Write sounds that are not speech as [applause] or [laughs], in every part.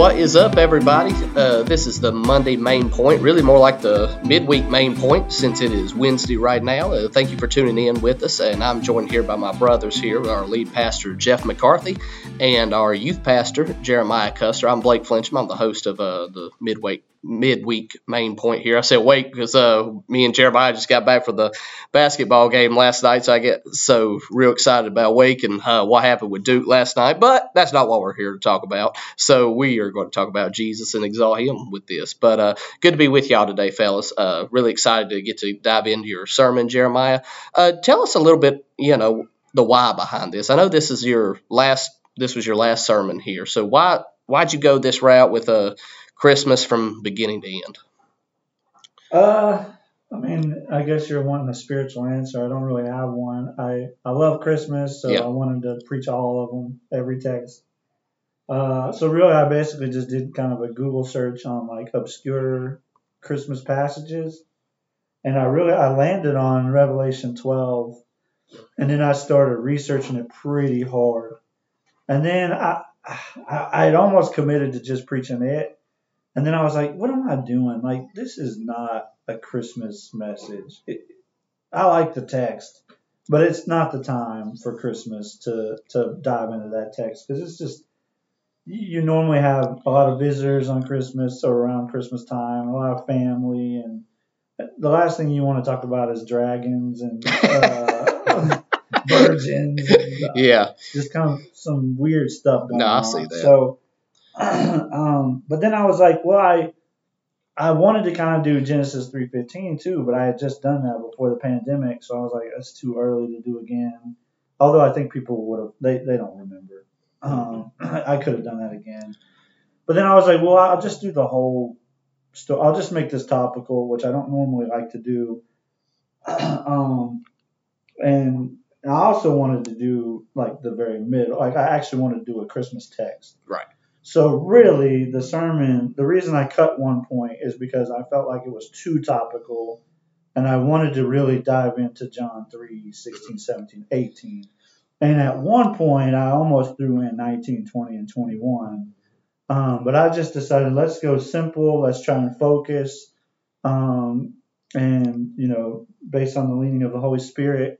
What is up, everybody? Uh, this is the Monday main point, really more like the midweek main point since it is Wednesday right now. Uh, thank you for tuning in with us, and I'm joined here by my brothers here, our lead pastor Jeff McCarthy and our youth pastor Jeremiah Custer. I'm Blake Flincham. I'm the host of uh, the midweek midweek main point here. I said wait because uh, me and Jeremiah just got back from the basketball game last night, so I get so real excited about Wake and uh, what happened with Duke last night. But that's not what we're here to talk about. So we are going to talk about Jesus and exalt Him with this. But uh, good to be with y'all today, fellas. Uh, really excited to get to dive into your sermon, Jeremiah. Uh, tell us a little bit, you know, the why behind this. I know this is your last. This was your last sermon here. So why why'd you go this route with a Christmas from beginning to end? Uh, I mean, I guess you're wanting a spiritual answer. I don't really have one. I, I love Christmas, so Yeah. I wanted to preach all of them, every text. Uh, so really, I basically just did kind of a Google search on like obscure Christmas passages, and I really I landed on Revelation 12, and then I started researching it pretty hard, and then I I I'd almost committed to just preaching it, and then I was like, what am I doing? Like this is not a Christmas message. It, I like the text, but it's not the time for Christmas to to dive into that text because it's just you normally have a lot of visitors on Christmas or around Christmas time, a lot of family, and the last thing you want to talk about is dragons and uh, [laughs] virgins, and, uh, Yeah, just kind of some weird stuff going No, I on. see that. So, [clears throat] um, but then I was like, well, I I wanted to kind of do Genesis three fifteen too, but I had just done that before the pandemic, so I was like, that's too early to do again. Although I think people would have, they they don't remember. Um, [clears throat] I could have done that again, but then I was like, well, I'll just do the whole. I'll just make this topical, which I don't normally like to do. [clears throat] um, and I also wanted to do like the very middle. Like I actually wanted to do a Christmas text. Right. So really, the sermon, the reason I cut one point is because I felt like it was too topical, and I wanted to really dive into John 3, 16, 17, 18. And at one point, I almost threw in 19, 20, and 21. Um, but I just decided let's go simple. Let's try and focus. Um, and, you know, based on the leading of the Holy Spirit,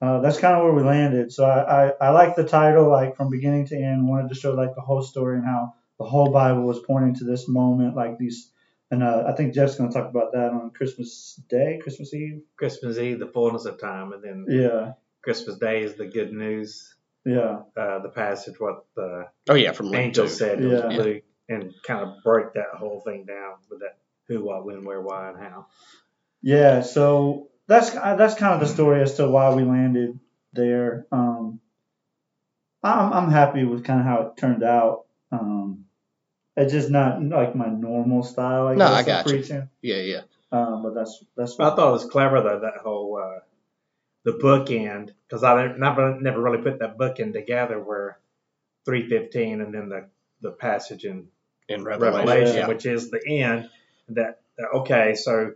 uh, that's kind of where we landed. So I, I, I like the title, like from beginning to end, wanted to show like the whole story and how the whole Bible was pointing to this moment, like these. And uh, I think Jeff's going to talk about that on Christmas Day, Christmas Eve. Christmas Eve, the fullness of time, and then Yeah, Christmas Day is the good news. yeah, Uh, the passage, what the oh yeah, from Luke angel two. said, it was Yeah. Luke, and kind of break that whole thing down with that who, what, when, where, why, and how. yeah. So that's that's kind of the story as to why we landed there. Um, I'm I'm happy with kind of how it turned out. Um, it's just not like my normal style. I No, guess, I got you. preaching. Yeah, yeah, Um, but that's that's But I thought it was clever though that whole uh, the bookend because I didn't- never never really put that bookend together where three fifteen and then the the passage in in Revelation. Revelation, yeah. which is the end. That, that okay, so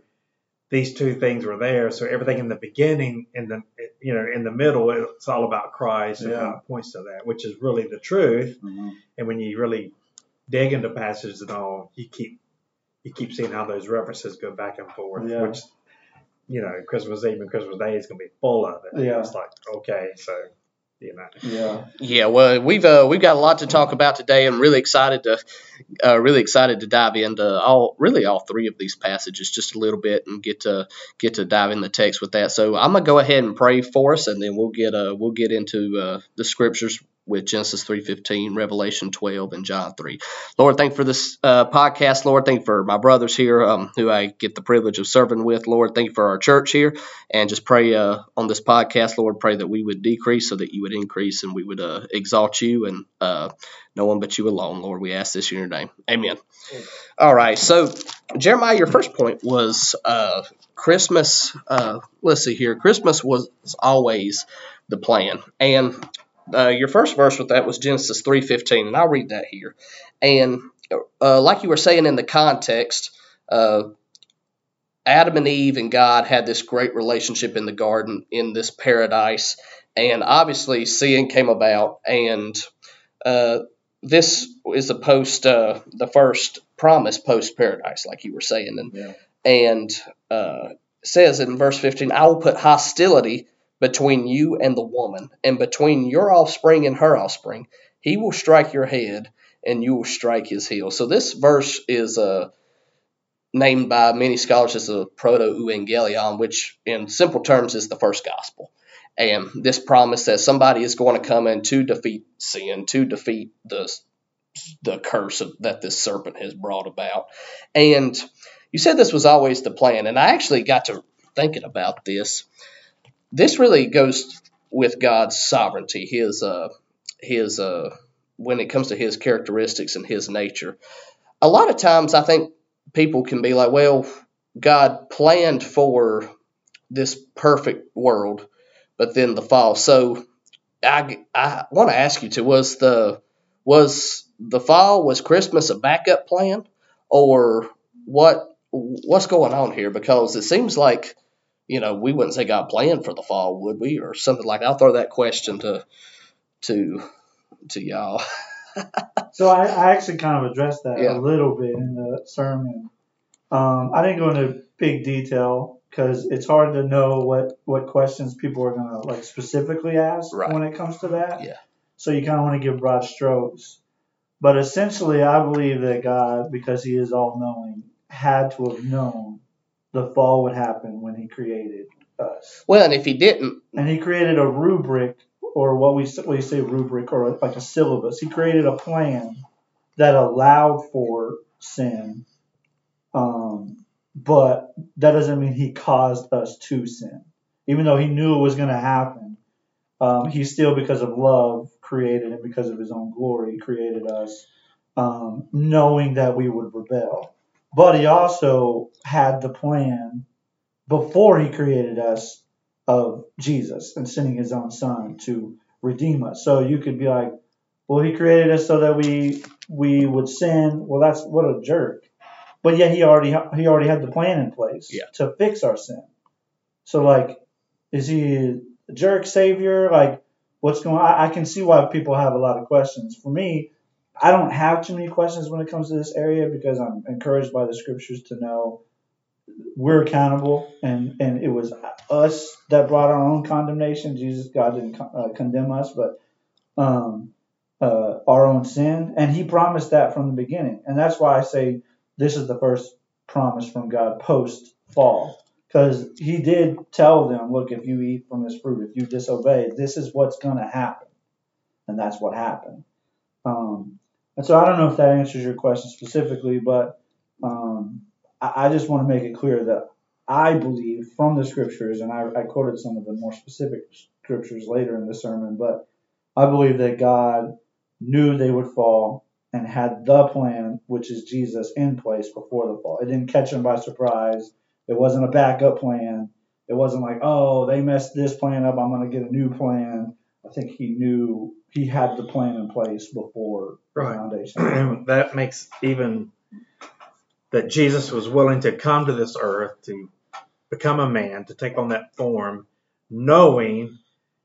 these two things were there. So everything in the beginning, in the you know, in the middle, it's all about Christ and Yeah. how points to that, which is really the truth. Mhm. And when you really dig into passages and all, you keep you keep seeing how those references go back and forth, Yeah. which you know, Christmas Eve and Christmas Day is going to be full of it. Yeah. It's like okay, so. Yeah. Yeah, well, we've uh, we've got a lot to talk about today, I'm really excited to uh, really excited to dive into all really all three of these passages just a little bit and get to get to dive in the text with that. So I'm gonna go ahead and pray for us, and then we'll get uh we'll get into uh, the scriptures with Genesis 3:15, Revelation 12, and John 3. Lord, thank you for this uh, podcast. Lord, thank you for my brothers here um, who I get the privilege of serving with. Lord, thank you for our church here, and just pray uh, on this podcast, Lord, pray that we would decrease so that you would increase, and we would uh, exalt you and uh, no one but you alone, Lord. We ask this in your name. Amen. All right. So, Jeremiah, your first point was uh, Christmas. Uh, let's see here. Christmas was always the plan, and uh, your first verse with that was Genesis three fifteen, and I'll read that here. And uh, like you were saying in the context, uh, Adam and Eve and God had this great relationship in the garden in this paradise, and obviously sin came about, and uh, this is the post uh, the first promise post paradise, like you were saying, and Yeah. and uh, says in verse 15, I will put hostility between you and the woman, and between your offspring and her offspring. He will strike your head, and you will strike his heel. So this verse is uh, named by many scholars as the proto-evangelium, which in simple terms is the first gospel. And this promise that somebody is going to come in to defeat sin, to defeat the the curse of, that this serpent has brought about. And you said this was always the plan, and I actually got to thinking about this. This really goes with God's sovereignty, His uh, His uh, when it comes to His characteristics and His nature. A lot of times, I think people can be like, "Well, God planned for this perfect world, but then the fall." So, I I want to ask you to was the was the fall was Christmas a backup plan or what what's going on here because it seems like you know we wouldn't say God planned for the fall would we or something like that. I'll throw that question to to to y'all. So I, I actually kind of addressed that Yeah. a little bit in the sermon. Um, I didn't go into big detail because it's hard to know what, what questions people are gonna like specifically ask Right. when it comes to that. Yeah. So you kind of want to give broad strokes. But essentially, I believe that God, because He is all knowing, had to have known the fall would happen when He created us. Well, and if he didn't, and he created a rubric or what we we say rubric or like a syllabus. He created a plan that allowed for sin, um, but that doesn't mean he caused us to sin. Even though he knew it was going to happen, um, he still, because of love, created and because of his own glory, created us, um, knowing that we would rebel. But he also had the plan before he created us of Jesus and sending his own son to redeem us. So you could be like, well, he created us so that we we would sin. Well, that's what a jerk. But yet he already he already had the plan in place Yeah. to fix our sin. So like, is he a jerk savior? Like, what's going? I, I can see why people have a lot of questions. For me, I don't have too many questions when it comes to this area because I'm encouraged by the scriptures to know we're accountable and and it was us that brought our own condemnation. Jesus god didn't uh, condemn us but um uh, our own sin. And he promised that from the beginning. And that's why i say this is the first promise from god post fall because he did tell them look if you eat from this fruit if you disobey this is what's going to happen. And that's what happened. Um, and so i don't know if that answers your question specifically but um, I, I just want to make it clear that I believe from the scriptures, and I, I quoted some of the more specific scriptures later in the sermon, but I believe that God knew they would fall and had the plan, which is Jesus, in place before the fall. It didn't catch them by surprise. It wasn't a backup plan. It wasn't like, oh, they messed this plan up. I'm going to get a new plan. I think he knew he had the plan in place before the foundation. [clears throat] and that makes even that Jesus was willing to come to this earth to become a man, to take on that form, knowing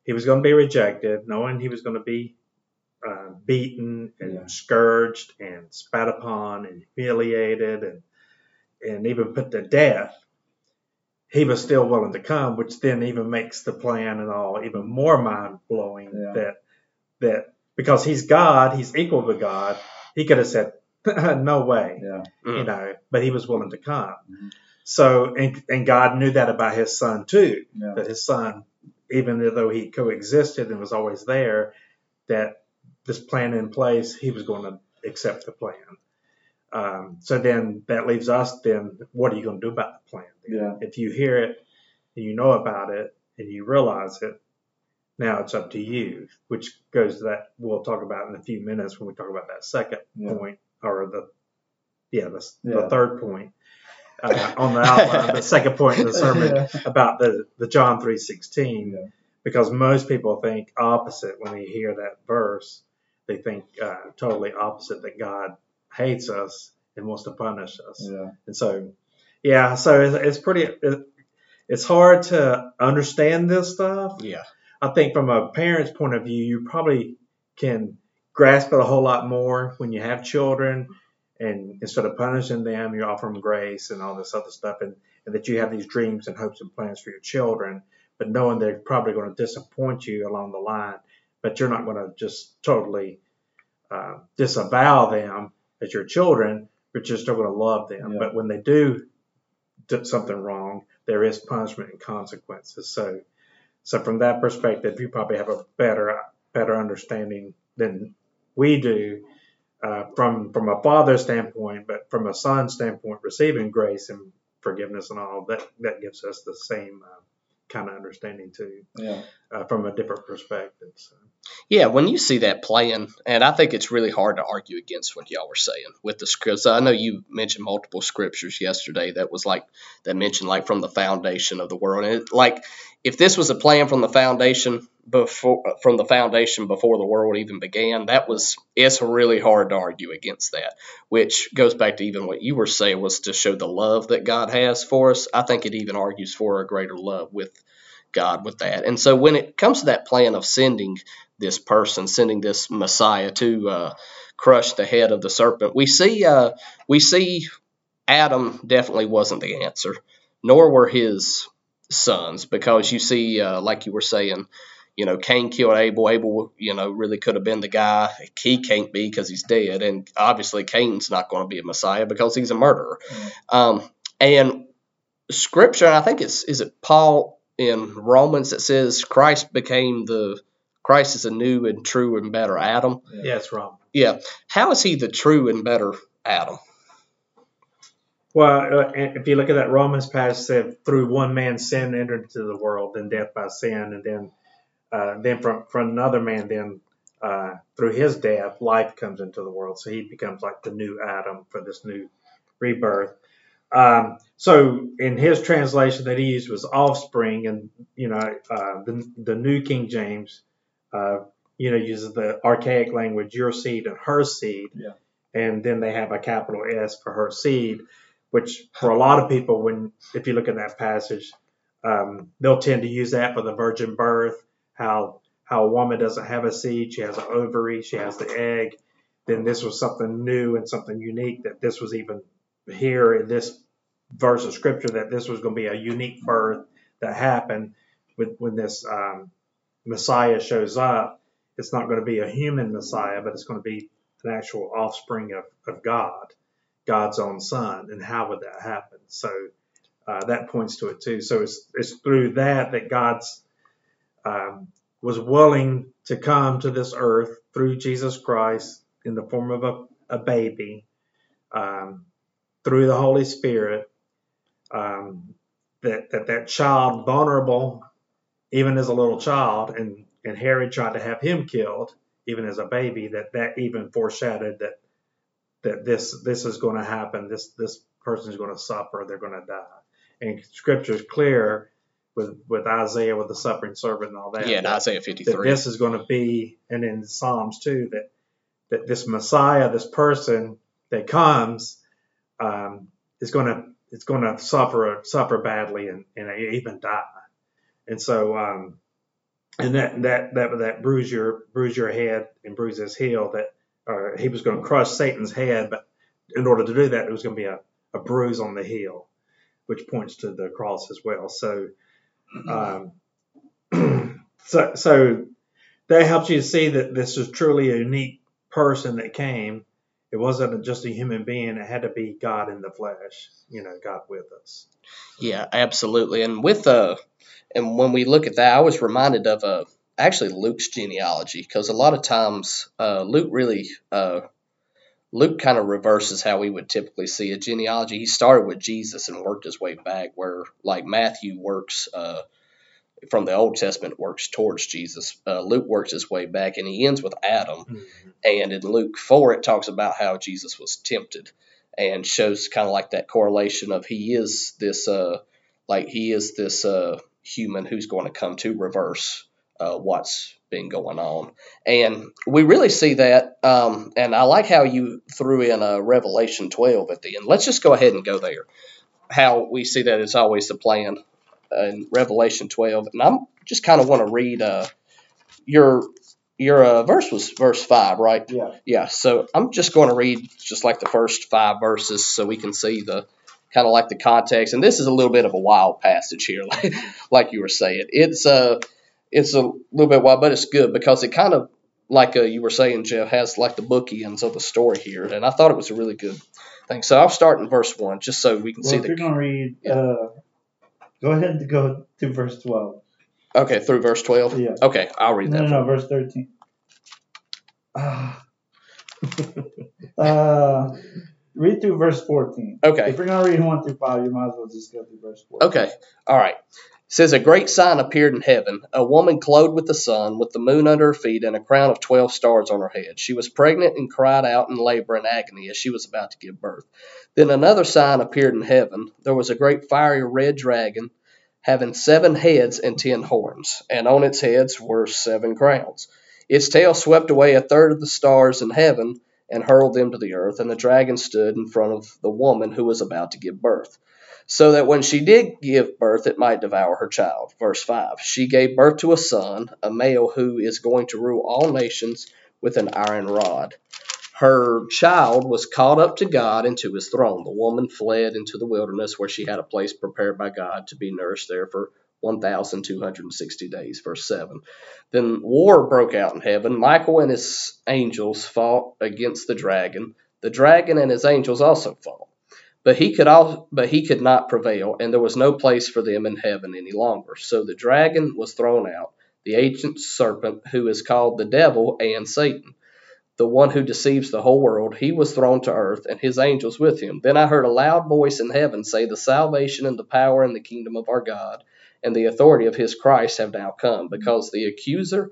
he was going to be rejected, knowing he was going to be uh, beaten and Yeah. scourged and spat upon and humiliated and and even put to death. He was still willing to come, which then even makes the plan and all even more mind blowing. Yeah. That that because he's God, he's equal to God. He could have said, [laughs] "No way," Yeah. you Mm. know, but he was willing to come. Mhm. So, and, and God knew that about his son too, Yeah. that his son, even though he coexisted and was always there, that this plan in place, he was going to accept the plan. Um, so then that leaves us then, what are you going to do about the plan? Yeah. If you hear it and you know about it and you realize it, now it's up to you, which goes to that we'll talk about in a few minutes when we talk about that second Yeah. point or the yeah the, Yeah. the third point uh, on the outline, the second point in the sermon [laughs] Yeah. about the the John three sixteen, because most people think opposite when they hear that verse. They think uh, totally opposite that God hates us and wants to punish us. Yeah. And so, yeah, so it's, it's pretty, it, it's hard to understand this stuff. Yeah. I think from a parent's point of view, you probably can grasp it a whole lot more when you have children, and instead of punishing them, you offer them grace and all this other stuff, and, and that you have these dreams and hopes and plans for your children, but knowing they're probably going to disappoint you along the line, but you're not going to just totally uh, disavow them as your children, but you're still going to love them. Yeah. But when they do do something wrong, there is punishment and consequences. So, so from that perspective, you probably have a better better understanding than we do uh, from from a father's standpoint, but from a son standpoint, receiving grace and forgiveness and all that that gives us the same uh, kind of understanding too, Yeah. uh, from a different perspective. So. Yeah, when you see that playing, and I think it's really hard to argue against what y'all were saying with the scripts. I know you mentioned multiple scriptures yesterday that was like that mentioned like from the foundation of the world, and it, like if this was a plan from the foundation before from the foundation before the world even began, that was it's really hard to argue against that. Which goes back to even what you were saying was to show the love that God has for us. I think it even argues for a greater love with God with that. And so when it comes to that plan of sending this person, sending this Messiah to uh, crush the head of the serpent, we see uh, we see Adam definitely wasn't the answer, nor were his sons, because you see, uh, like you were saying, you know, Cain killed Abel. Abel, you know, really could have been the guy. He can't be because he's dead, and obviously Cain's not going to be a Messiah because he's a murderer. Um, and Scripture, and I think it's is it Paul in Romans that says Christ became the Christ is a new and true and better Adam. Yeah, it's wrong. Yeah, how is he the true and better Adam? Well, uh, if you look at that Romans passage, said through one man sin entered into the world, then death by sin, and then uh, then from from another man, then uh, through his death, life comes into the world. So he becomes like the new Adam for this new rebirth. Um, so in his translation that he used was offspring, and you know uh, the the New King James, uh, you know, uses the archaic language your seed and her seed, Yeah. and then they have a capital S for her seed, which for a lot of people, when if you look at that passage, um, they'll tend to use that for the virgin birth, how how a woman doesn't have a seed, she has an ovary, she has the egg. Then this was something new and something unique that this was even here in this verse of scripture that this was going to be a unique birth that happened with when this um, Messiah shows up. It's not going to be a human Messiah, but it's going to be an actual offspring of, of God, God's own Son. And how would that happen? So uh, that points to it too. So it's it's through that that God's um, was willing to come to this earth through Jesus Christ in the form of a, a baby, um, through the Holy Spirit. Um, that, that that child vulnerable, even as a little child, and and Herod tried to have him killed, even as a baby. That that even foreshadowed that that this this is going to happen. This this person is going to suffer. They're going to die. And Scripture is clear with with Isaiah with the suffering servant and all that. Yeah, that- Isaiah that 53. this is going to be, and in Psalms too, that that this Messiah, this person that comes, um, is going to is going to suffer suffer badly and, and even die. And so, um, and that that that that bruise your bruise your head and bruise his heel. That uh, he was going to crush Satan's head, but in order to do that, it was going to be a, a bruise on the heel, which points to the cross as well. So, um, [clears throat] so so that helps you to see that this is truly a unique person that came. It wasn't just a human being; it had to be God in the flesh. You know, God with us. Yeah, absolutely. And with uh, and when we look at that, I was reminded of uh, actually Luke's genealogy because a lot of times uh, Luke really uh, Luke kind of reverses how we would typically see a genealogy. He started with Jesus and worked his way back, where like Matthew works uh, from the Old Testament works towards Jesus. Uh, Luke works his way back, and he ends with Adam. And in Luke 4, it talks about how Jesus was tempted and shows kind of like that correlation of he is this, uh, like he is this uh, human who's going to come to reverse uh, what's been going on. And we really see that. Um, and I like how you threw in uh, Revelation 12 at the end. Let's just go ahead and go there. How we see that is always the plan in Revelation 12. And I'm just kind of want to read uh, your your uh, verse was verse five, right? Yeah. Yeah. So I'm just going to read just like the first five verses so we can see the kind of like the context. And this is a little bit of a wild passage here, [laughs] like, like you were saying. It's uh it's a little bit wild, but it's good because it kind of like uh, you were saying, Jeff, has like the bookends of the story here, and I thought it was a really good thing. So I'll start in verse one, just so we can Well, see if you're gonna read, Yeah. uh, go ahead and go to verse twelve. okay through verse twelve. Yeah. Okay, I'll read No, that. no, no, verse thirteen. Ah. [laughs] uh, read through verse fourteen. Okay. If you're gonna read one through five, you might as well just go through verse fourteen. Okay. All right. Says a great sign appeared in heaven, a woman clothed with the sun, with the moon under her feet, and a crown of twelve stars on her head. She was pregnant and cried out in labor and agony as she was about to give birth. Then another sign appeared in heaven. There was a great fiery red dragon, having seven heads and ten horns, and on its heads were seven crowns. Its tail swept away a third of the stars in heaven and hurled them to the earth, and the dragon stood in front of the woman who was about to give birth so that when she did give birth, it might devour her child. Verse 5 She gave birth to a son, a male who is going to rule all nations with an iron rod. Her child was caught up to God and to his throne. The woman fled into the wilderness where she had a place prepared by God to be nourished there for 1,260 days. Verse 7. Then war broke out in heaven. Michael and his angels fought against the dragon. The dragon and his angels also fought but he could all but he could not prevail and there was no place for them in heaven any longer. So the dragon was thrown out the ancient serpent who is called the devil and satan the one who deceives the whole world. He was thrown to earth and his angels with him. Then i heard a loud voice in heaven say the salvation and the power and the kingdom of our god and the authority of his christ have now come because the accuser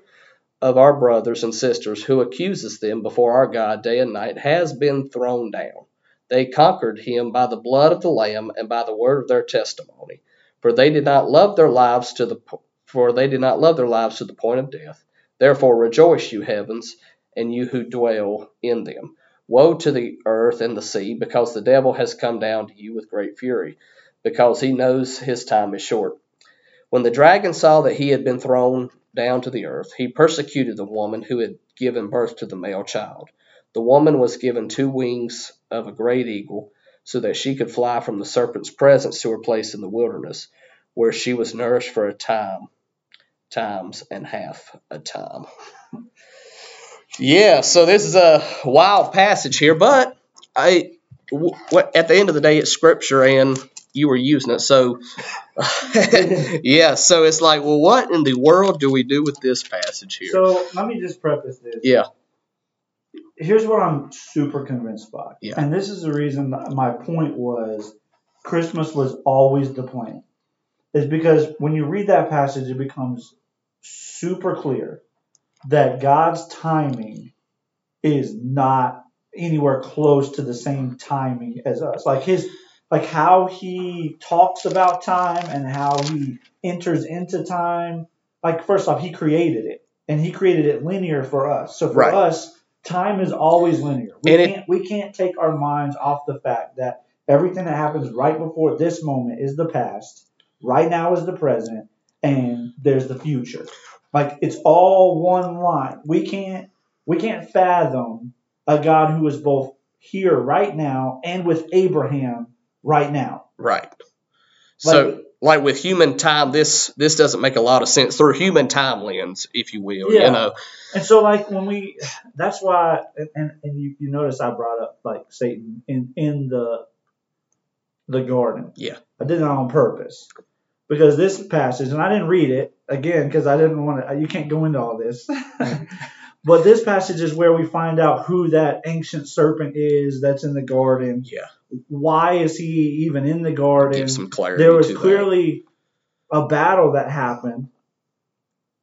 of our brothers and sisters who accuses them before our god day and night has been thrown down they conquered him by the blood of the lamb and by the word of their testimony. For they did not love their lives to the for they did not love their lives to the point of death. Therefore rejoice you heavens and you who dwell in them. Woe to the earth and the sea because the devil has come down to you with great fury because he knows his time is short. When the dragon saw that he had been thrown down to the earth he persecuted the woman who had given birth to the male child the woman was given two wings of a great eagle, so that she could fly from the serpent's presence to her place in the wilderness, where she was nourished for a time, times and half a time. [laughs] yeah, so this is a wild passage here, but I, w- at the end of the day, it's scripture, and you were using it, so [laughs] yeah. So it's like, well, what in the world do we do with this passage here? So let me just preface this. yeah, Here's what I'm super convinced by. Yeah. And this is the reason my point was Christmas was always the plan. Is because when you read that passage, it becomes super clear that God's timing is not anywhere close to the same timing as us. Like his like how he talks about time and how he enters into time. Like first off, he created it. And he created it linear for us. So for Right. us, time is always linear. We And can't we can't take our minds off the fact that everything that happens right before this moment is the past, right now is the present, and there's the future. Like it's all one line. We can't we can't fathom a God who is both here right now and with Abraham right now. right. So, Like- with human time, this this doesn't make a lot of sense through human time lens, if you will. Yeah. You know, And so like when we that's why and, and you, you notice I brought up like Satan in in the the garden. Yeah. I did that on purpose. Because this passage and I didn't read it again because I didn't want to you can't go into all this. Mm-hmm. [laughs] but this passage is where we find out who that ancient serpent is that's in the garden. Yeah. Why is he even in the garden? give some clarity. there was to that. clearly a battle that happened,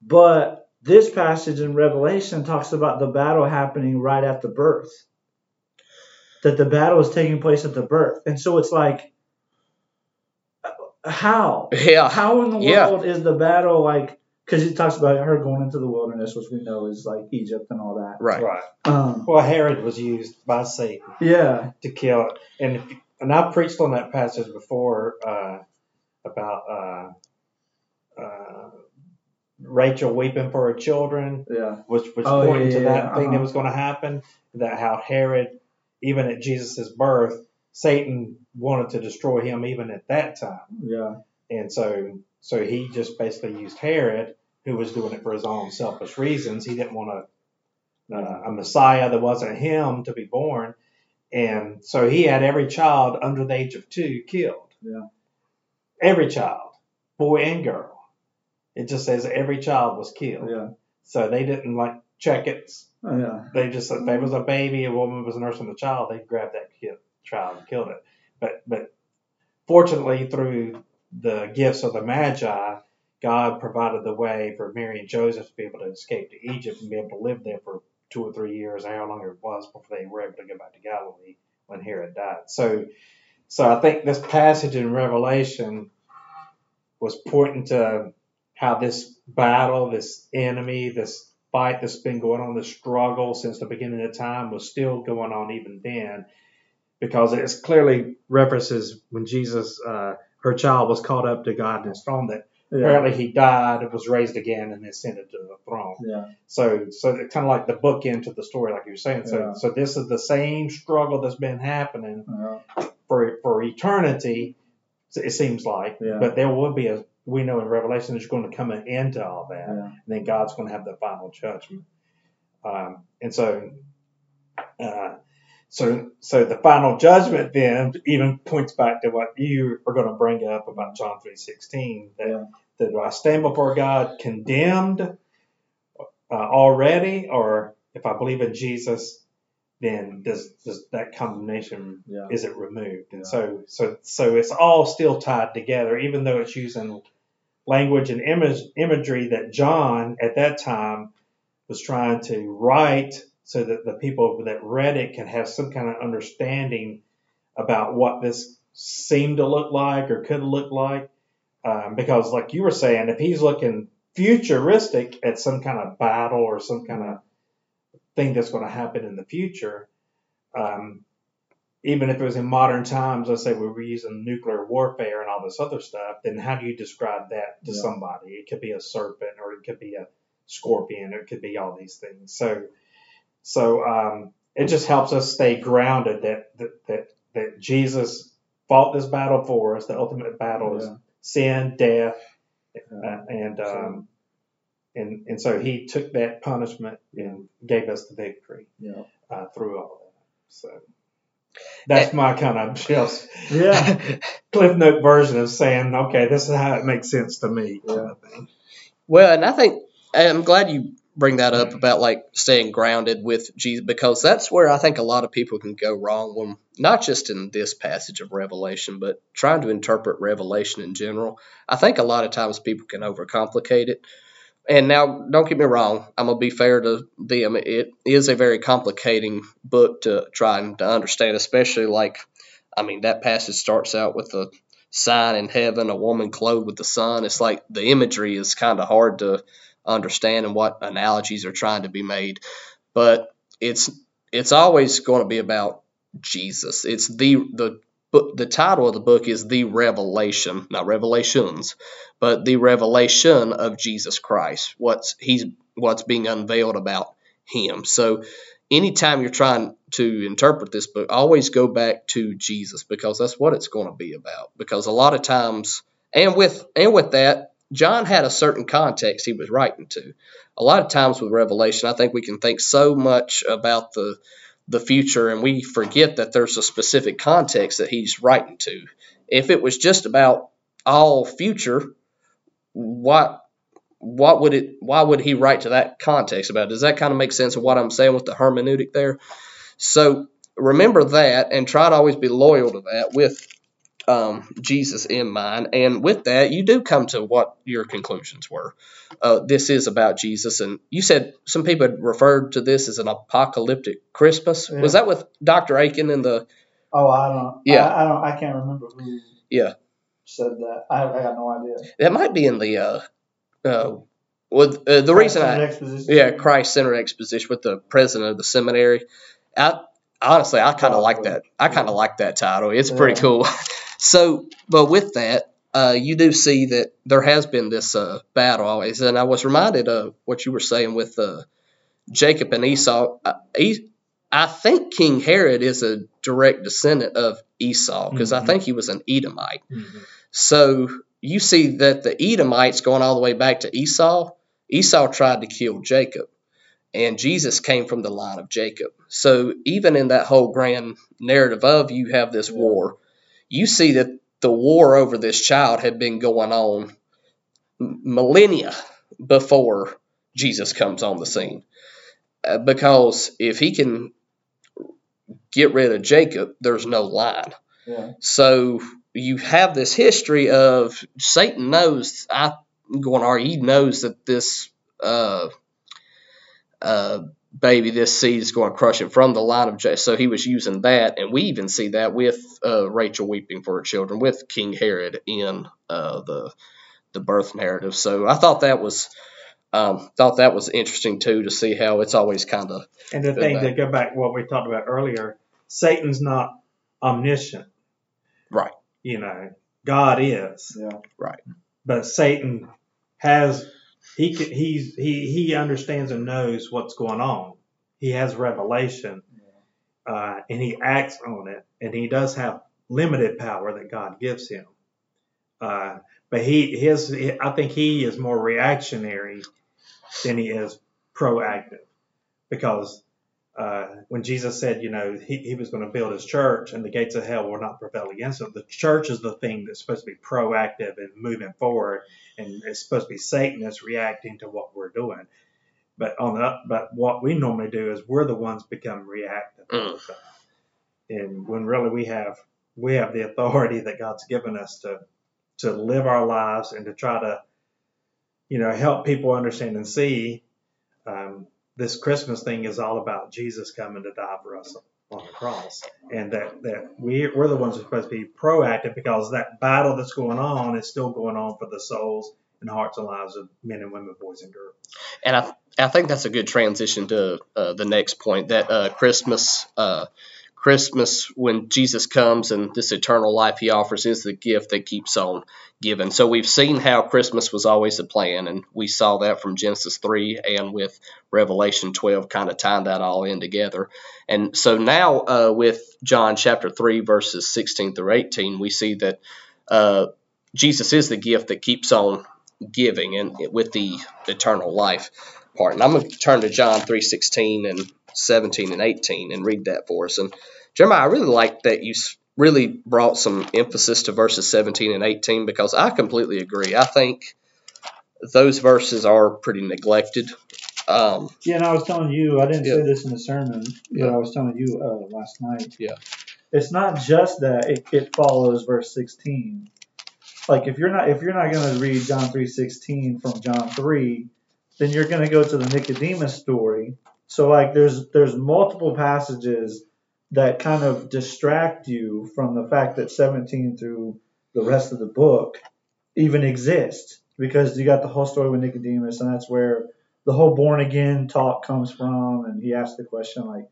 but this passage in Revelation talks about the battle happening right at the birth. That the battle is taking place at the birth. And so it's like, how? Yeah, How in the Yeah. world is the battle like? Because he talks about her going into the wilderness, which we know is like Egypt and all that. right. Right. Um, Well, Herod was used by Satan yeah, to kill, and if, and I preached on that passage before uh, about uh, uh, Rachel weeping for her children, Yeah. which was Oh, pointing yeah, to that yeah, thing that uh-huh. was going to happen. That how Herod, even at Jesus' birth, Satan wanted to destroy him even at that time, Yeah. And so so he just basically used Herod, who was doing it for his own selfish reasons. He didn't want a uh, a Messiah that wasn't him to be born, and so he had every child under the age of two killed. Yeah. Every child, boy and girl. It just says every child was killed. Yeah. So they didn't like check it. Oh, yeah. They just if there was a baby, a woman was nursing the child, they grabbed that kid, child and killed it. But but fortunately, through the gifts of the Magi, God provided the way for Mary and Joseph to be able to escape to Egypt and be able to live there for two or three years, how long it was before they were able to go back to Galilee when Herod died. So so I think this passage in Revelation was pointing to how this battle, this enemy, this fight that's been going on, this struggle since the beginning of time was still going on even then, because it clearly references when Jesus, uh, her child, was caught up to God in His throne. That Yeah. apparently He died, was raised again, and ascended to the throne. Yeah. So, so it's kind of like the bookend to the story, like you were saying. So, Yeah. so this is the same struggle that's been happening Yeah. for for eternity. It seems like, Yeah. but there will be a. We know in Revelation there's going to come an end to all that and then God's going to have the final judgment. Um, and so, uh, so, so the final judgment then even points back to what you are going to bring up about John three sixteen that Yeah. that do I stand before God condemned uh, already, or if I believe in Jesus, then does does that condemnation Yeah. is it removed? And Yeah. so so so it's all still tied together, even though it's using language and image imagery that John at that time was trying to write so that the people that read it can have some kind of understanding about what this seemed to look like or could look like. Um, because, like you were saying, if he's looking futuristic at some kind of battle or some kind of thing that's going to happen in the future, um, even if it was in modern times, let's say we were using nuclear warfare and all this other stuff, then how do you describe that to Yeah. somebody? It could be a serpent or it could be a scorpion or it could be all these things. So, so um, it just helps us stay grounded that, that that that Jesus fought this battle for us. The ultimate battle is sin, death, Yeah. uh, and um, and and so he took that punishment and gave us the victory Yeah. uh, through all of that. So that's my kind of [laughs] just Yeah. [laughs] cliff note version of saying, okay, this is how it makes sense to me. kind. Well, and I think I'm glad you bring that up about like staying grounded with Jesus because that's where I think a lot of people can go wrong when not just in this passage of Revelation, but trying to interpret Revelation in general. I think a lot of times people can overcomplicate it. And now, don't get me wrong, I'm gonna be fair to them. It is a very complicating book to try and to understand, especially like, I mean, that passage starts out with a sign in heaven, a woman clothed with the sun. It's like the imagery is kind of hard to understand and what analogies are trying to be made. But it's it's always going to be about Jesus. It's the the the title of the book is the revelation, not revelations, but the revelation of Jesus Christ. What's he's what's being unveiled about him. So anytime you're trying to interpret this book, always go back to Jesus because that's what it's going to be about. Because a lot of times and with and with that John had a certain context he was writing to. A lot of times with Revelation, I think we can think so much about the the future and we forget that there's a specific context that he's writing to. If it was just about all future, what what would it why would he write to that context about? it? Does that kind of make sense of what I'm saying with the hermeneutic there? So remember that and try to always be loyal to that with um, Jesus in mind. And with that, you do come to what your conclusions were. Uh, this is about Jesus. And you said some people had referred to this as an apocalyptic Christmas. Yeah. Was that with Dr. Akin in the. Oh, I don't. Yeah. I, I don't. I can't remember who. Yeah. Said that. I, I got no idea. That might be in the. Uh, uh, with, uh, the reason I. Exposition. Yeah, Christ Centered Exposition with the president of the seminary. I honestly, I kind of like that. I kind of like that title. It's pretty cool. [laughs] So, but with that, uh, you do see that there has been this uh, battle always, and I was reminded of what you were saying with uh, Jacob and Esau. I think King Herod is a direct descendant of Esau because I Mhm. think he was an Edomite. Mhm. So you see that the Edomites going all the way back to Esau, Esau tried to kill Jacob, and Jesus came from the line of Jacob. So even in that whole grand narrative of you have this war, you see that the war over this child had been going on millennia before Jesus comes on the scene. Uh, because if he can get rid of Jacob, there's no line. Yeah. So you have this history of Satan knows I going to argue he knows that this uh, uh, baby, this seed is going to crush it from the line of J. So he was using that, and we even see that with uh, Rachel weeping for her children with King Herod in uh, the the birth narrative. So I thought that was um, thought that was interesting too to see how it's always kind of And the Go thing back. to go back to what we talked about earlier, Satan's not omniscient. Right. You know, God is, Yeah. Right. But Satan has he can, he's he he understands and knows what's going on. He has revelation, uh, and he acts on it, and he does have limited power that God gives him. Uh, but he his I think he is more reactionary than he is proactive because uh, when Jesus said, you know, he, he was going to build his church and the gates of hell will not prevail against it, the church is the thing that's supposed to be proactive and moving forward, and it's supposed to be Satan that's reacting to what we're doing. But on the but what we normally do is we're the ones become reactive time. And when really we have we have the authority that God's given us to to live our lives and to try to you know help people understand and see um, this Christmas thing is all about Jesus coming to die for us on the cross, and that that we we're the ones who are supposed to be proactive because that battle that's going on is still going on for the souls and hearts and lives of men and women, boys and girls. and I I think that's a good transition to uh, the next point that uh, Christmas uh, Christmas when Jesus comes and this eternal life He offers is the gift that keeps on giving. So we've seen how Christmas was always the plan, and we saw that from Genesis three and with Revelation twelve, kind of tying that all in together. And so now uh, with John chapter three verses sixteen through eighteen, we see that uh, Jesus is the gift that keeps on giving and with the eternal life part. And I'm going to turn to John 3:16 and 17 and 18 and read that for us. And Jeremiah, I really like that you really brought some emphasis to verses 17 and 18 because I completely agree. I think those verses are pretty neglected. Um, Yeah, and I was telling you, I didn't Yeah. say this in the sermon, but Yeah. I was telling you uh, last night. Yeah. It's not just that it, it follows verse 16. Like if you're not if you're not going to read John 3:16 from John 3, then you're going to go to the Nicodemus story. So like there's there's multiple passages that kind of distract you from the fact that 17 through the rest of the book even exist because you got the whole story with Nicodemus and that's where the whole born again talk comes from and he asked the question like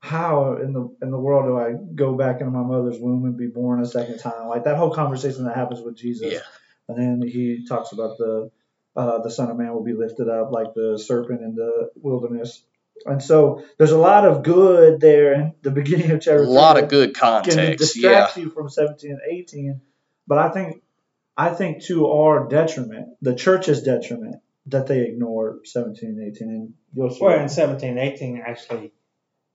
how in the in the world do I go back into my mother's womb and be born a second time like that whole conversation that happens with Jesus Yeah. and then he talks about the uh, the son of man will be lifted up like the serpent in the wilderness and so there's a lot of good there in the [laughs] beginning of a chapter A lot that of good can context. Yeah. distract you from 17 and 18 but I think I think to our detriment the church's detriment that they ignore 17 and 18 and you'll see Well, in 17 and 18 actually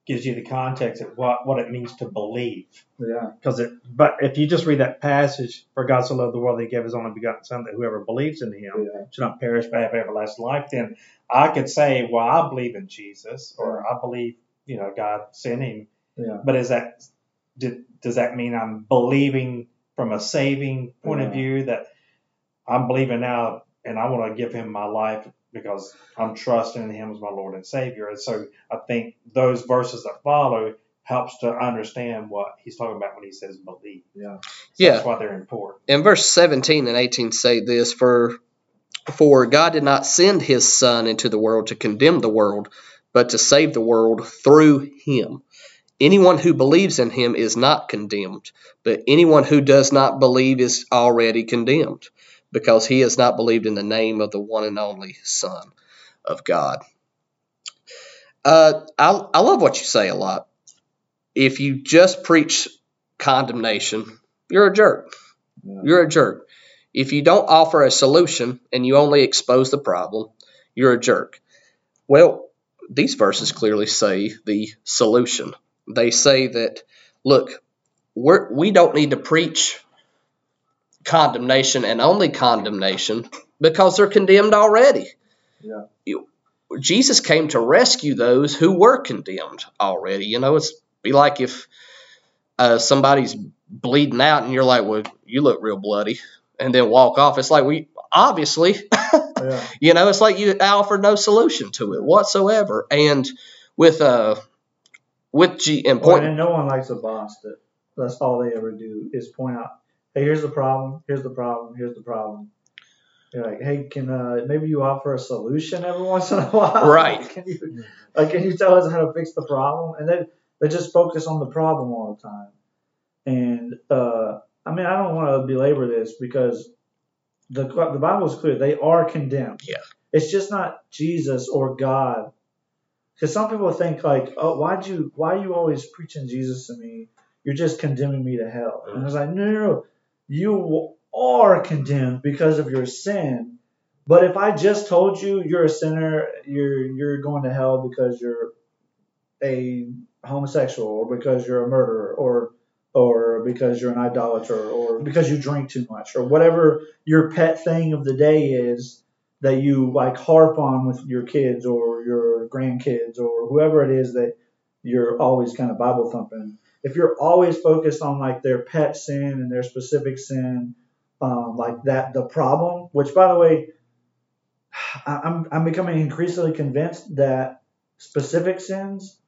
gives you the context of what, what it means to believe. yeah. Because it, but if you just read that passage, for God so loved the world that He gave His only begotten Son, that whoever believes in Him yeah. should not perish but have everlasting life, then I could say, well, I believe in Jesus, or I believe, you know, God sent Him. yeah. But is that did, does that mean I'm believing from a saving point of view that I'm believing now and I want to give Him my life because I'm trusting in Him as my Lord and Savior? And so I think those verses that follow helps to understand what He's talking about when He says believe. yeah So Yeah. that's why they're important. And verse 17 and 18 say this for for God did not send his son into the world to condemn the world, but to save the world through him. Anyone who believes in him is not condemned, but anyone who does not believe is already condemned, because he has not believed in the name of the one and only Son of God. Uh, I, I love what you say a lot. If you just preach condemnation, you're a jerk. Yeah. You're a jerk. If you don't offer a solution and you only expose the problem, you're a jerk. Well, these verses clearly say the solution. They say that, look, we're, we don't need to preach condemnation and only condemnation because they're condemned already. Yeah. You- Jesus came to rescue those who were condemned already. You know, it's be like if uh, somebody's bleeding out and you're like, well, you look real bloody, and then walk off. It's like, we obviously, [laughs] Yeah. you know, it's like you offered no solution to it whatsoever. And with uh, with G and Well, and no one likes a boss that that's all they ever do is point out, hey, here's the problem, here's the problem, here's the problem. You're like, hey, can uh, maybe you offer a solution every [laughs] once in a while? Right. can you like can you tell us how to fix the problem? And they they just focus on the problem all the time. And uh, I mean, I don't want to belabor this because the the Bible is clear; they are condemned. Yeah. It's just not Jesus or God because some people think like, oh, why'd you why are you always preaching Jesus to me? You're just condemning me to hell. And I was like, no, no, no. You are condemned because of your sin. But if I just told you you're a sinner, you're you're going to hell because you're a homosexual or because you're a murderer or or because you're an idolater or because you drink too much or whatever your pet thing of the day is that you like harp on with your kids or your grandkids or whoever it is that you're always kind of Bible thumping. If you're always focused on like their pet sin and their specific sin, um, like that, the problem, which by the way, I'm, I'm becoming increasingly convinced that specific sins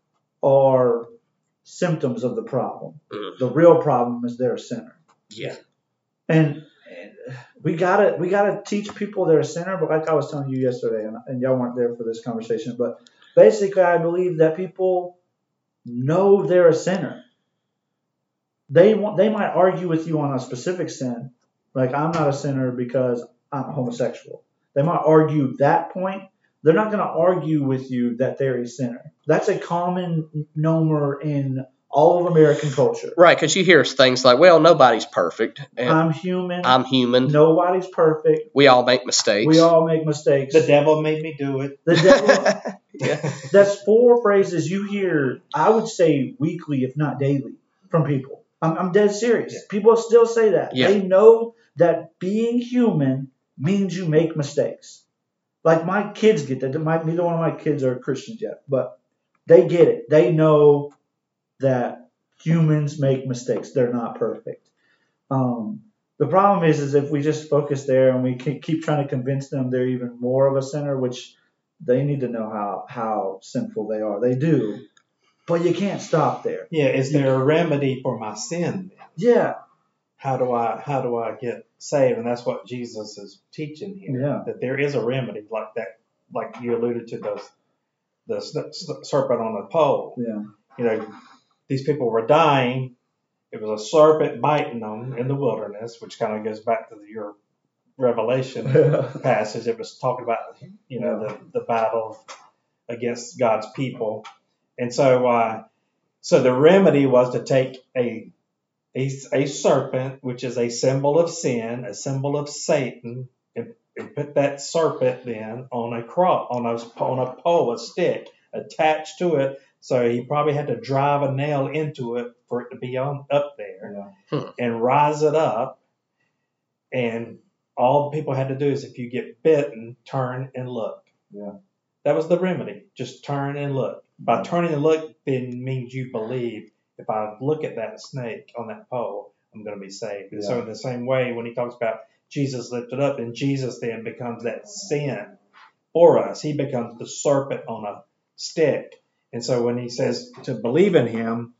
are symptoms of the problem. Mhm. The real problem is they're a sinner. yeah, And, and we gotta we gotta teach people they're a sinner. But like I was telling you yesterday, and, and y'all weren't there for this conversation, but basically, I believe that people know they're a sinner. They want they might argue with you on a specific sin, like I'm not a sinner because I'm homosexual. They might argue that point. They're not going to argue with you that they're a sinner. That's a common nomer in all of American culture. right. Because you hear things like, well, nobody's perfect, and I'm human. I'm human. Nobody's perfect. We all make mistakes. We all make mistakes. The devil made me do it. The devil. [laughs] yeah. that's four phrases you hear. I would say weekly, if not daily, from people. I'm, I'm dead serious. Yeah. People still say that. Yeah. They know that being human means you make mistakes. Like my kids get that. My, neither one of my kids are Christians yet, but they get it. They know that humans make mistakes. They're not perfect. Um, the problem is, is if we just focus there and we keep trying to convince them they're even more of a sinner, which they need to know how how sinful they are. They do, but you can't stop there. Yeah, is there a remedy for my sin? Then? Yeah, How do I how do I get saved? And that's what Jesus is teaching here. Yeah. That there is a remedy like that, like you alluded to those the serpent on the pole. yeah, You know, these people were dying. It was a serpent biting them in the wilderness, which kind of goes back to your Revelation [laughs] passage. It was talking about you know the, the battle against God's people, and so uh, so the remedy was to take a, a a serpent, which is a symbol of sin, a symbol of Satan, and, and put that serpent then on a cross, on a on a pole, a stick attached to it. So he probably had to drive a nail into it for it to be on up there yeah. and rise it up. And all people had to do is if you get bitten, turn and look. Yeah. That was the remedy. Just turn and look. By turning and look, then means you believe. If I look at that snake on that pole, I'm going to be saved. And so, in the same way, when he talks about Jesus lifted up, and Jesus then becomes that sin for us, he becomes the serpent on a stick. And so, when he says to believe in him,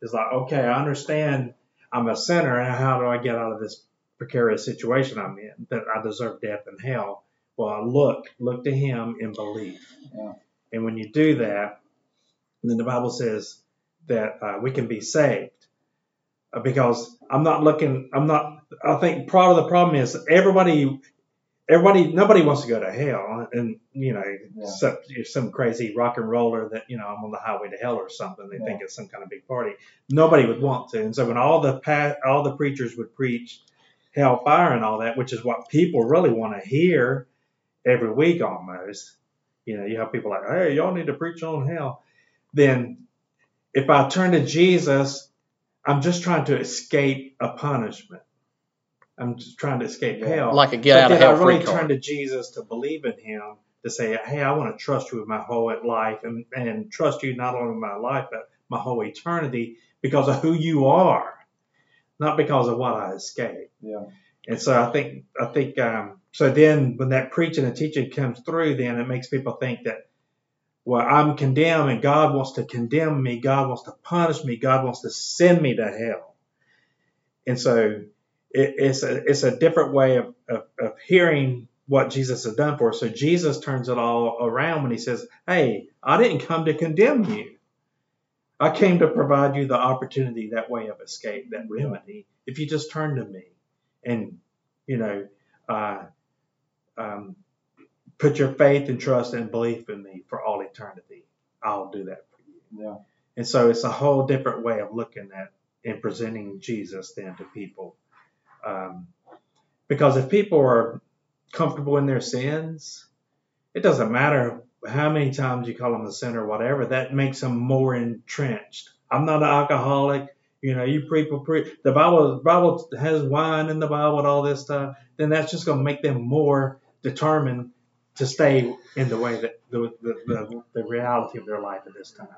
it's like, okay, I understand I'm a sinner, and how do I get out of this precarious situation I'm in that I deserve death and hell? Well, I look, look to Him in belief. Yeah. And when you do that, then the Bible says that uh, we can be saved. Uh, because I'm not looking, I'm not, I think part of the problem is everybody, everybody, nobody wants to go to hell. And, you know, Yeah. except you're some crazy rock and roller that, you know, I'm on the highway to hell or something. They Yeah. think it's some kind of big party. Nobody would want to. And so when all the, pa- all the preachers would preach hellfire and all that, which is what people really want to hear every week almost. You know, you have people like, hey, y'all need to preach on hell. Then if I turn to Jesus, I'm just trying to escape a punishment. I'm just trying to escape hell. Like a get But out of did I really free turn to Jesus to believe in Him to say, "Hey, I want to trust you with my whole life and, and trust you not only with my life but my whole eternity because of who you are, not because of what I escaped." Yeah. And so I think I think um, so. Then when that preaching and teaching comes through, then it makes people think that well, I'm condemned and God wants to condemn me. God wants to punish me. God wants to send me to hell. And so it, it's a it's a different way of, of, of hearing what Jesus has done for us. So Jesus turns it all around when he says, Hey, I didn't come to condemn you. I came to provide you the opportunity, that way of escape, that remedy, if you just turn to me and, you know, uh, um, put your faith and trust and belief in me for all eternity. I'll do that for you. Yeah. And so it's a whole different way of looking at and presenting Jesus then to people. Um, because if people are comfortable in their sins, it doesn't matter how many times you call them a sinner or whatever, that makes them more entrenched. I'm not an alcoholic. You know, you people pre the Bible the Bible has wine in the Bible and all this stuff, then that's just gonna make them more determined to stay in the way that the the, the, the reality of their life at this time.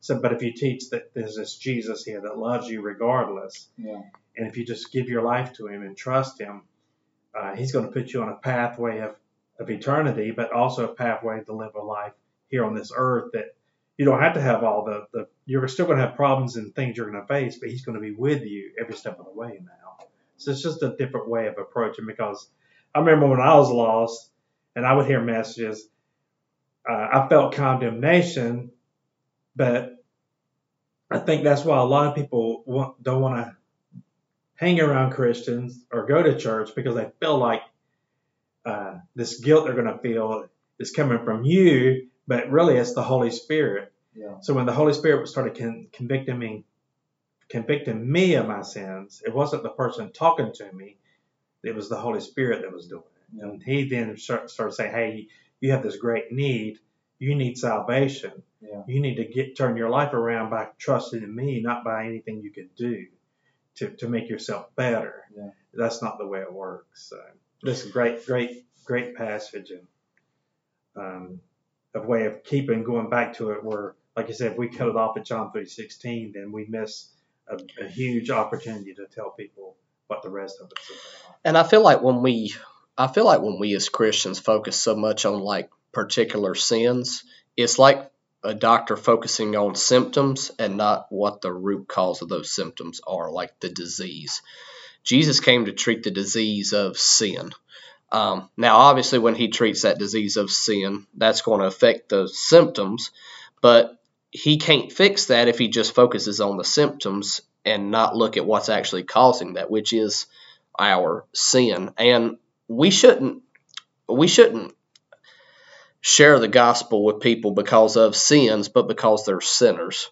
So but if you teach that there's this Jesus here that loves you regardless, Yeah. and if you just give your life to him and trust him, uh, he's going to put you on a pathway of, of eternity, but also a pathway to live a life here on this earth that you don't have to have all the, the you're still going to have problems and things you're going to face, but he's going to be with you every step of the way now. So it's just a different way of approaching because I remember when I was lost and I would hear messages, uh, I felt condemnation, but I think that's why a lot of people want, don't want to hang around Christians or go to church because they feel like uh, this guilt they're going to feel is coming from you, but really it's the Holy Spirit. Yeah. So when the Holy Spirit started con- convicting me, convicting me of my sins, it wasn't the person talking to me; it was the Holy Spirit that was doing it. And He then start, started saying, "Hey, you have this great need. You need salvation. Yeah. You need to get turn your life around by trusting in me, not by anything you can do to, to make yourself better. Yeah. That's not the way it works. So this a great, great, great passage and um, a way of keeping going back to it. Where, like I said, if we cut it off at John three sixteen, then we miss a, a huge opportunity to tell people what the rest of it's about. And I feel like when we, I feel like when we as Christians focus so much on like particular sins, it's like a doctor focusing on symptoms and not what the root cause of those symptoms are, like the disease. Jesus came to treat the disease of sin. Um, now, obviously, when he treats that disease of sin, that's going to affect the symptoms, but he can't fix that if he just focuses on the symptoms and not look at what's actually causing that, which is our sin. And we shouldn't we shouldn't share the gospel with people because of sins, but because they're sinners.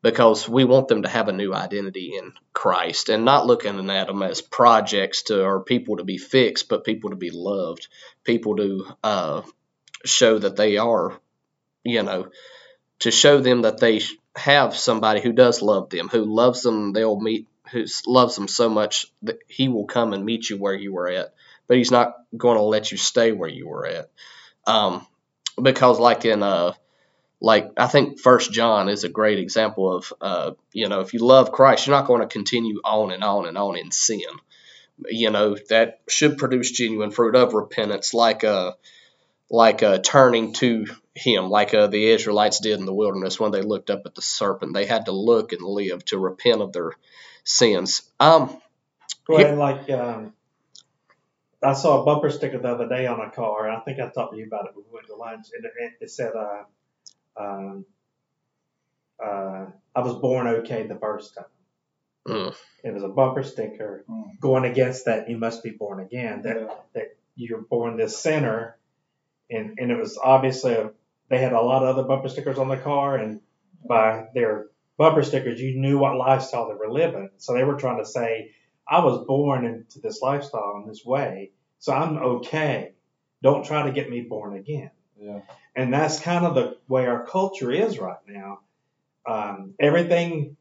Because we want them to have a new identity in Christ and not looking at them as projects to or people to be fixed, but people to be loved, people to uh, show that they are, you know, to show them that they have somebody who does love them, who loves them. They'll meet, who loves them so much that he will come and meet you where you were at, but he's not going to let you stay where you were at. Um, because like in uh like I think First John is a great example of uh you know if you love Christ you're not going to continue on and on and on in sin. You know that should produce genuine fruit of repentance like uh like uh turning to him like uh, the Israelites did in the wilderness when they looked up at the serpent. They had to look and live to repent of their sins. Um Well, and like um, I saw a bumper sticker the other day on a car, and I think I talked to you about it when we went to lunch, and it, it said, uh, um, uh, I was born okay the first time. Mm. It was a bumper sticker Mm. going against that you must be born again. That Yeah. that you're born this sinner, and and it was obviously a, they had a lot of other bumper stickers on the car, and by their bumper stickers you knew what lifestyle they were living. So they were trying to say, I was born into this lifestyle in this way, so I'm okay. Don't try to get me born again. Yeah. And that's kind of the way our culture is right now. Um, everything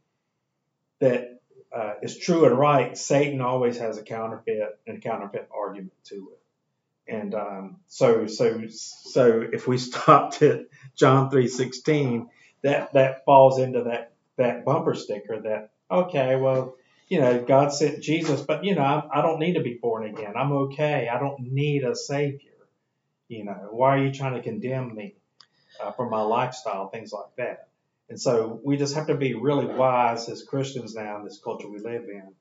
that uh, is true and right, Satan always has a counterfeit and counterfeit argument to it. And um, so, so, so, if we [laughs] stopped at John three sixteen, that that falls into that that bumper sticker. That okay, well, you know, God sent Jesus, but you know, I, I don't need to be born again. I'm okay. I don't need a savior. You know, why are you trying to condemn me uh, for my lifestyle, things like that? And so we just have to be really wise as Christians now in this culture we live in.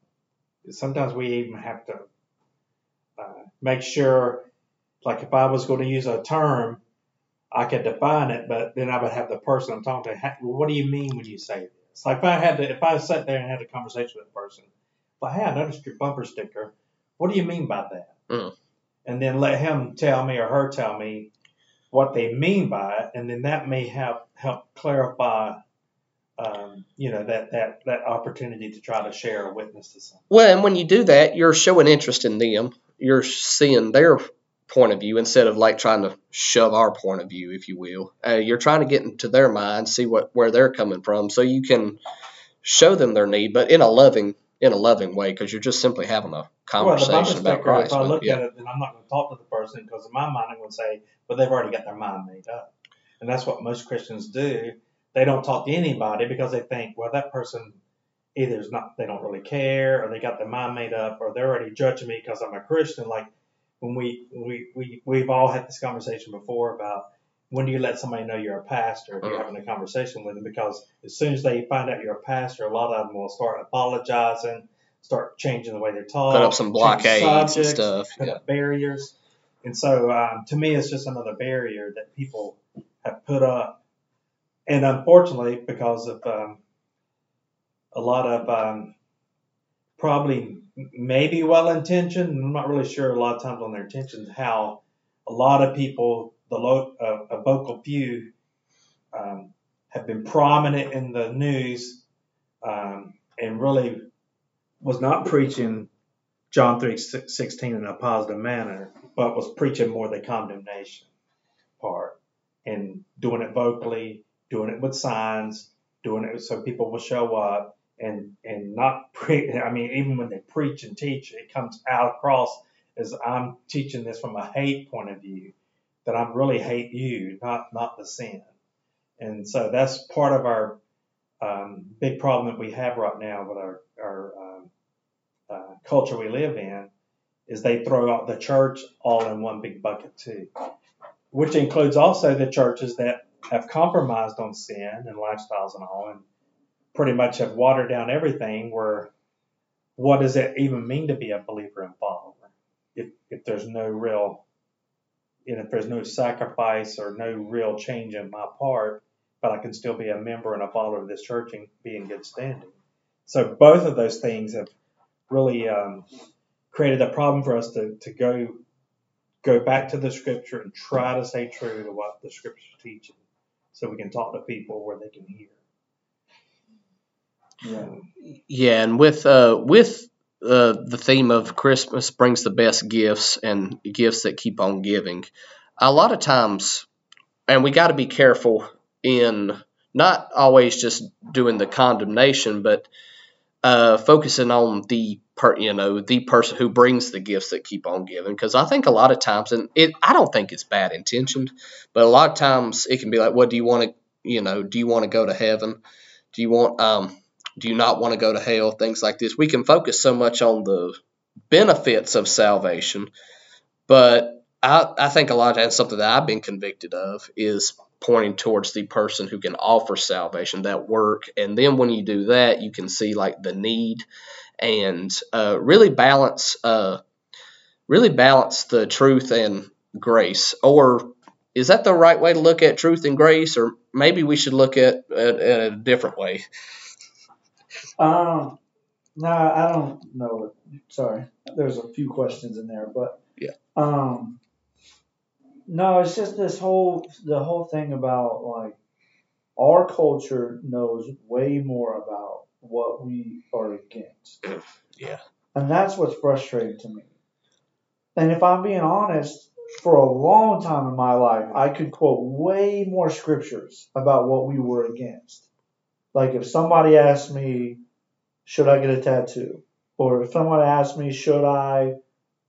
Sometimes we even have to uh, make sure, like if I was going to use a term, I could define it, but then I would have the person I'm talking to. ha- what do you mean when you say this? Like if I had to, if I sat there and had a conversation with a person, well, hey, I noticed your bumper sticker. What do you mean by that? Mm. And then let him tell me or her tell me what they mean by it, and then that may help help clarify, um, you know, that that that opportunity to try to share a witness to something. Well, and when you do that, you're showing interest in them. You're seeing their point of view instead of like trying to shove our point of view, if you will. Uh, you're trying to get into their mind, see what where they're coming from, so you can show them their need, but in a loving in a loving way, because you're just simply having a Well, conversation about sticker, Christ. if I look yeah. at it, then I'm not going to talk to the person because in my mind I'm going to say, well, they've already got their mind made up. And that's what most Christians do. They don't talk to anybody because they think, well, that person either is not, they don't really care or they got their mind made up or they're already judging me because I'm a Christian. Like when we, we, we, we've all had this conversation before about when do you let somebody know you're a pastor if you're Mhm. having a conversation with them? Because as soon as they find out you're a pastor, a lot of them will start apologizing, start changing the way they're talk, Put up some blockades and stuff. put Yeah. up barriers. And so um, to me, it's just another barrier that people have put up. And unfortunately, because of um, a lot of um, probably maybe well intentioned, I'm not really sure a lot of times on their intentions, how a lot of people, the low, uh, a vocal few, um, have been prominent in the news um, and really was not preaching John 3 16 in a positive manner, but was preaching more the condemnation part and doing it vocally, doing it with signs, doing it so people will show up and and not pre [laughs] I mean, even when they preach and teach, it comes out across as I'm teaching this from a hate point of view, that I really hate you, not not the sin. And so that's part of our um, big problem that we have right now with our our um, uh, culture we live in is they throw out the church all in one big bucket too, which includes also the churches that have compromised on sin and lifestyles and all, and pretty much have watered down everything. Where what does it even mean to be a believer and follower if if there's no real and if there's no sacrifice or no real change in my part, but I can still be a member and a follower of this church and be in good standing. So both of those things have really um, created a problem for us to, to go go back to the scripture and try to stay true to what the scripture is teaching, so we can talk to people where they can hear. Yeah. Yeah, and with uh, with uh, the theme of Christmas brings the best gifts and gifts that keep on giving. A lot of times, and we got to be careful in not always just doing the condemnation, but uh, focusing on the per, you know the person who brings the gifts that keep on giving. Because I think a lot of times, and it I don't think it's bad intentioned, but a lot of times it can be like, what do you want to you know? Do you want to go to heaven? Do you want um do you not want to go to hell? Things like this. We can focus so much on the benefits of salvation, but I, I think a lot of times something that I've been convicted of is pointing towards the person who can offer salvation, that work. And then when you do that, you can see like the need and uh, really balance, uh, really balance the truth and grace. Or is that the right way to look at truth and grace? Or maybe we should look at at, at a different way. Um, no, I don't know. Sorry, there's a few questions in there, but Yeah. Um, no, it's just this whole the whole thing about like our culture knows way more about what we are against. Yeah. And that's what's frustrating to me. And if I'm being honest, for a long time in my life, I could quote way more scriptures about what we were against. Like if somebody asked me, should I get a tattoo? Or if someone asked me, should I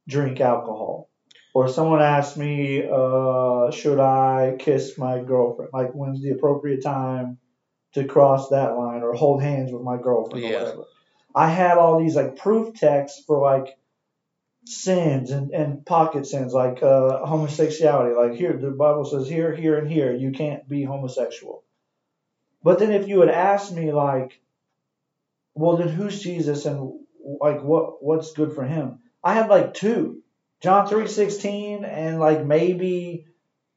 drink alcohol? Or someone asked me, uh, should I kiss my girlfriend? Like when's the appropriate time to cross that line or hold hands with my girlfriend or whatever. I had all these like proof texts for like sins and, and pocket sins like uh, homosexuality. Like here, the Bible says here, here, and here, you can't be homosexual. But then if you had asked me like, well, then who's Jesus and like what what's good for him? I had like two, John three sixteen and like maybe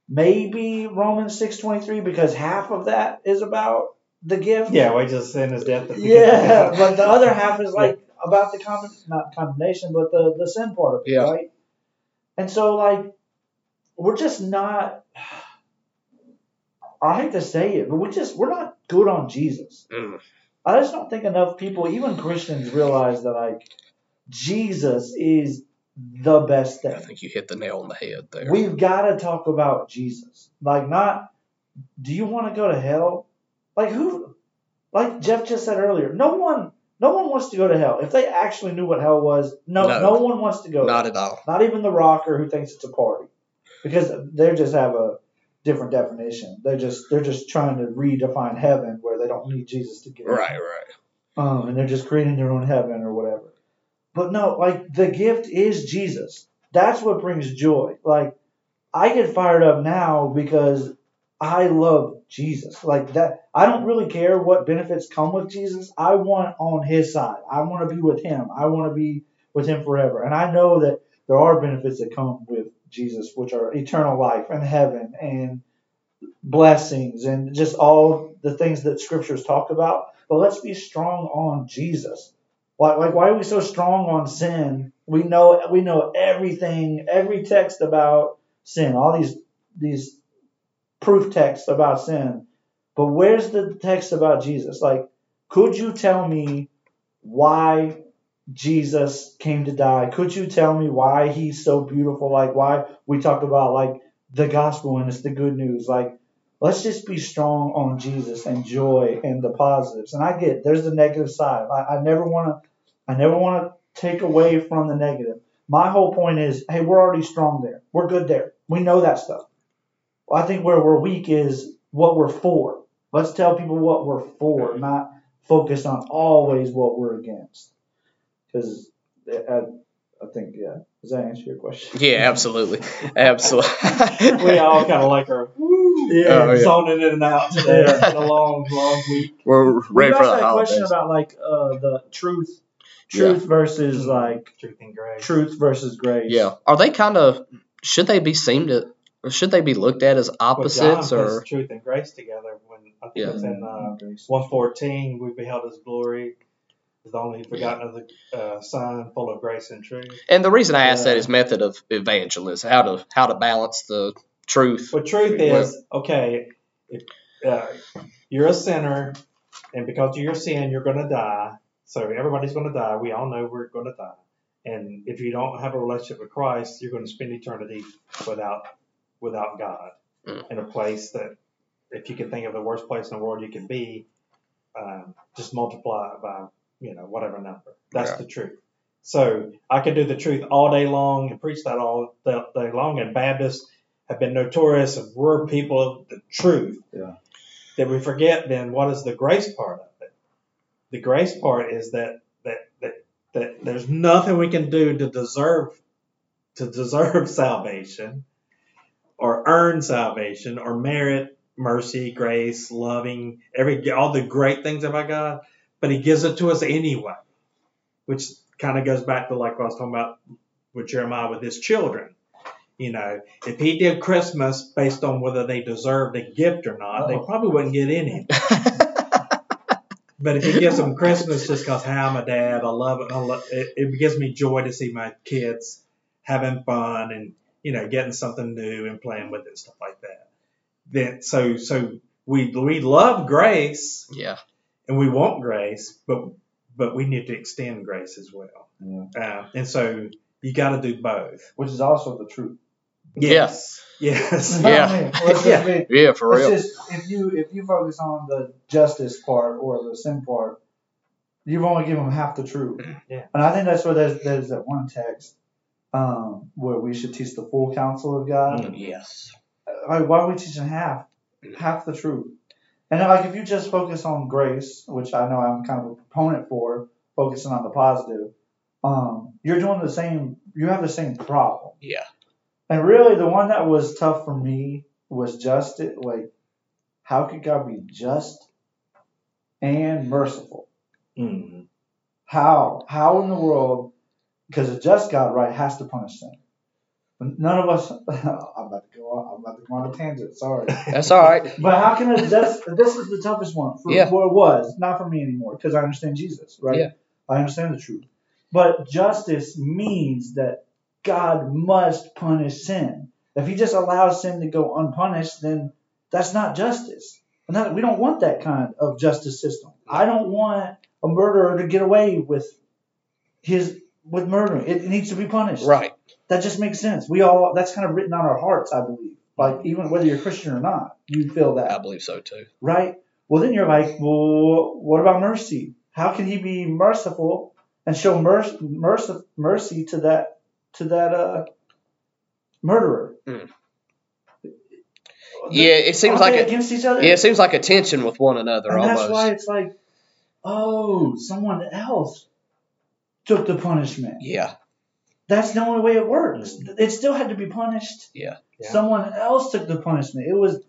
maybe Romans six twenty three because half of that is about the gift. Yeah, we just sin is death. [laughs] Yeah, but the other half is like about the con- not condemnation, but the the sin part of it, Yeah. right? And so like we're just not. I hate to say it, but we just we're not good on Jesus. Mm. I just don't think enough people, even Christians, realize that like Jesus is the best thing. I think you hit the nail on the head there. We've got to talk about Jesus. Like, not, do you want to go to hell? Like, who, like Jeff just said earlier, no one, no one wants to go to hell. If they actually knew what hell was, no, No. no, one wants to go. Not there. at all. Not even the rocker who thinks it's a party, because they just have a different definition. They're just, they're just trying to redefine heaven where they don't need Jesus to get in Right, right. um, and they're just creating their own heaven or whatever. But no, like the gift is Jesus. That's what brings joy. Like I get fired up now because I love Jesus. Like that, I don't really care what benefits come with Jesus. I want on His side. I want to be with Him. I want to be with Him forever. And I know that there are benefits that come with Jesus, which are eternal life and heaven and blessings and just all the things that scriptures talk about. But let's be strong on Jesus. Why, like, why are we so strong on sin? We know we know everything, every text about sin, all these these proof texts about sin. But where's the text about Jesus? Like, could you tell me why Jesus came to die? Could you tell me why he's so beautiful? Like, why we talk about like the gospel and it's the good news? Like, let's just be strong on Jesus and joy and the positives. And I get there's the negative side. I, I never want to I never want to take away from the negative. My whole point is, hey, we're already strong there. We're good there. We know that stuff. Well, I think where we're weak is what we're for. Let's tell people what we're for, not focus on always what we're against. Because I, I think, yeah. Does that answer your question? Yeah, absolutely. Absolutely. [laughs] we all kind of like our Yeah. Oh, yeah. zoning in and out today. It's a long, long week. We're ready we for also the had a question about like uh, the truth, truth versus like Truth and grace. truth versus grace. Yeah. Are they kind of, should they be seen to, or should they be looked at as Well, John opposites or? puts truth and grace together when I think Yeah. it's in uh, 114. We beheld His glory. Is the only begotten of the uh, Son, full of grace and truth. And the reason I asked that Yeah. is method of evangelism, how to how to balance the truth. But truth Well- is, okay, if uh, you're a sinner, and because of your sin, you're going to die. So everybody's going to die. We all know we're going to die. And if you don't have a relationship with Christ, you're going to spend eternity without without God Mm. in a place that, if you can think of the worst place in the world you can be, um, just multiply it by you know whatever number. That's Yeah. the truth. So I could do the truth all day long and preach that all day long. And Baptists have been notorious of we're people of the truth. Yeah. That we forget then what is the grace part of it? The grace part is that that that that there's nothing we can do to deserve to deserve [laughs] salvation or earn salvation or merit mercy, grace, loving, every all the great things about God, but he gives it to us anyway. Which kind of goes back to like what I was talking about with Jeremiah with his children. You know, if he did Christmas based on whether they deserved a gift or not, they Oh. probably wouldn't get any. [laughs] But if he gives them Christmas just because, hey, I'm a dad, I love it, I love, it, it gives me joy to see my kids having fun and you know getting something new and playing with it and stuff like that. Then so so we we love grace yeah, and we want grace, but but we need to extend grace as well. Yeah. Uh, and so you got to do both. Which is also the truth. Yes. Yes. You know what Yeah. I mean? Yeah. be- yeah, for real. just if you if you focus on the justice part or the sin part, you've only given them half the truth. Yeah. And I think that's where there's there's that one text um, where we should teach the full counsel of God. Mm. Yes. Like why are we teaching half half the truth? And then, like if you just focus on grace, which I know I'm kind of a proponent for, focusing on the positive, um, you're doing the same. You have the same problem. Yeah. And really, the one that was tough for me was just it. Like, how could God be just and merciful? Mm. How? How in the world? Because a just God, right, has to punish sin. None of us. [laughs] I'm about to go on. I'm about to go on a tangent. Sorry. That's all right. [laughs] But how can a just? This is the toughest one. For, Yeah. Well, it was not for me anymore because I understand Jesus, right? Yeah. I understand the truth. But justice means that God must punish sin. If He just allows sin to go unpunished, then that's not justice. And that, we don't want that kind of justice system. I don't want a murderer to get away with his with murdering. It needs to be punished. Right. That just makes sense. We all that's kind of written on our hearts, I believe. Like even whether you're Christian or not, you feel that I believe so too. right? Well, then you're like, well, what about mercy? How can he be merciful and show mercy, mercy, mercy to that to that uh, murderer? Mm. Yeah, it seems like a, against each other. yeah, it seems like a tension with one another and that's almost. why it's like, oh, someone else took the punishment. Yeah. That's the only way it works. It still had to be punished. Yeah. Yeah. Someone else took the punishment. It was,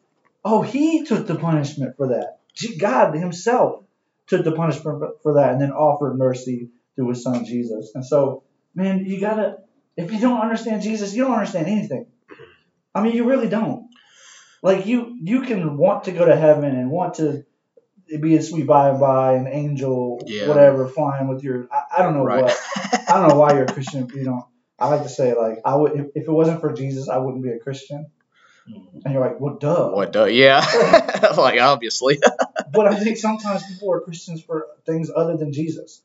oh, he took the punishment for that. God Himself took the punishment for that, and then offered mercy through His Son Jesus. And so, man, you gotta. If you don't understand Jesus, you don't understand anything. I mean, you really don't. Like you, you can want to go to heaven and want to be a sweet by and by, an angel, Yeah. whatever, flying with your. I, I don't know Right. what. I don't know why you're a Christian. if You don't. I like to say like I would if, if it wasn't for Jesus, I wouldn't be a Christian. Mhm. And you're like, well, duh. What? duh? yeah. [laughs] like obviously. [laughs] But I think sometimes people are Christians for things other than Jesus.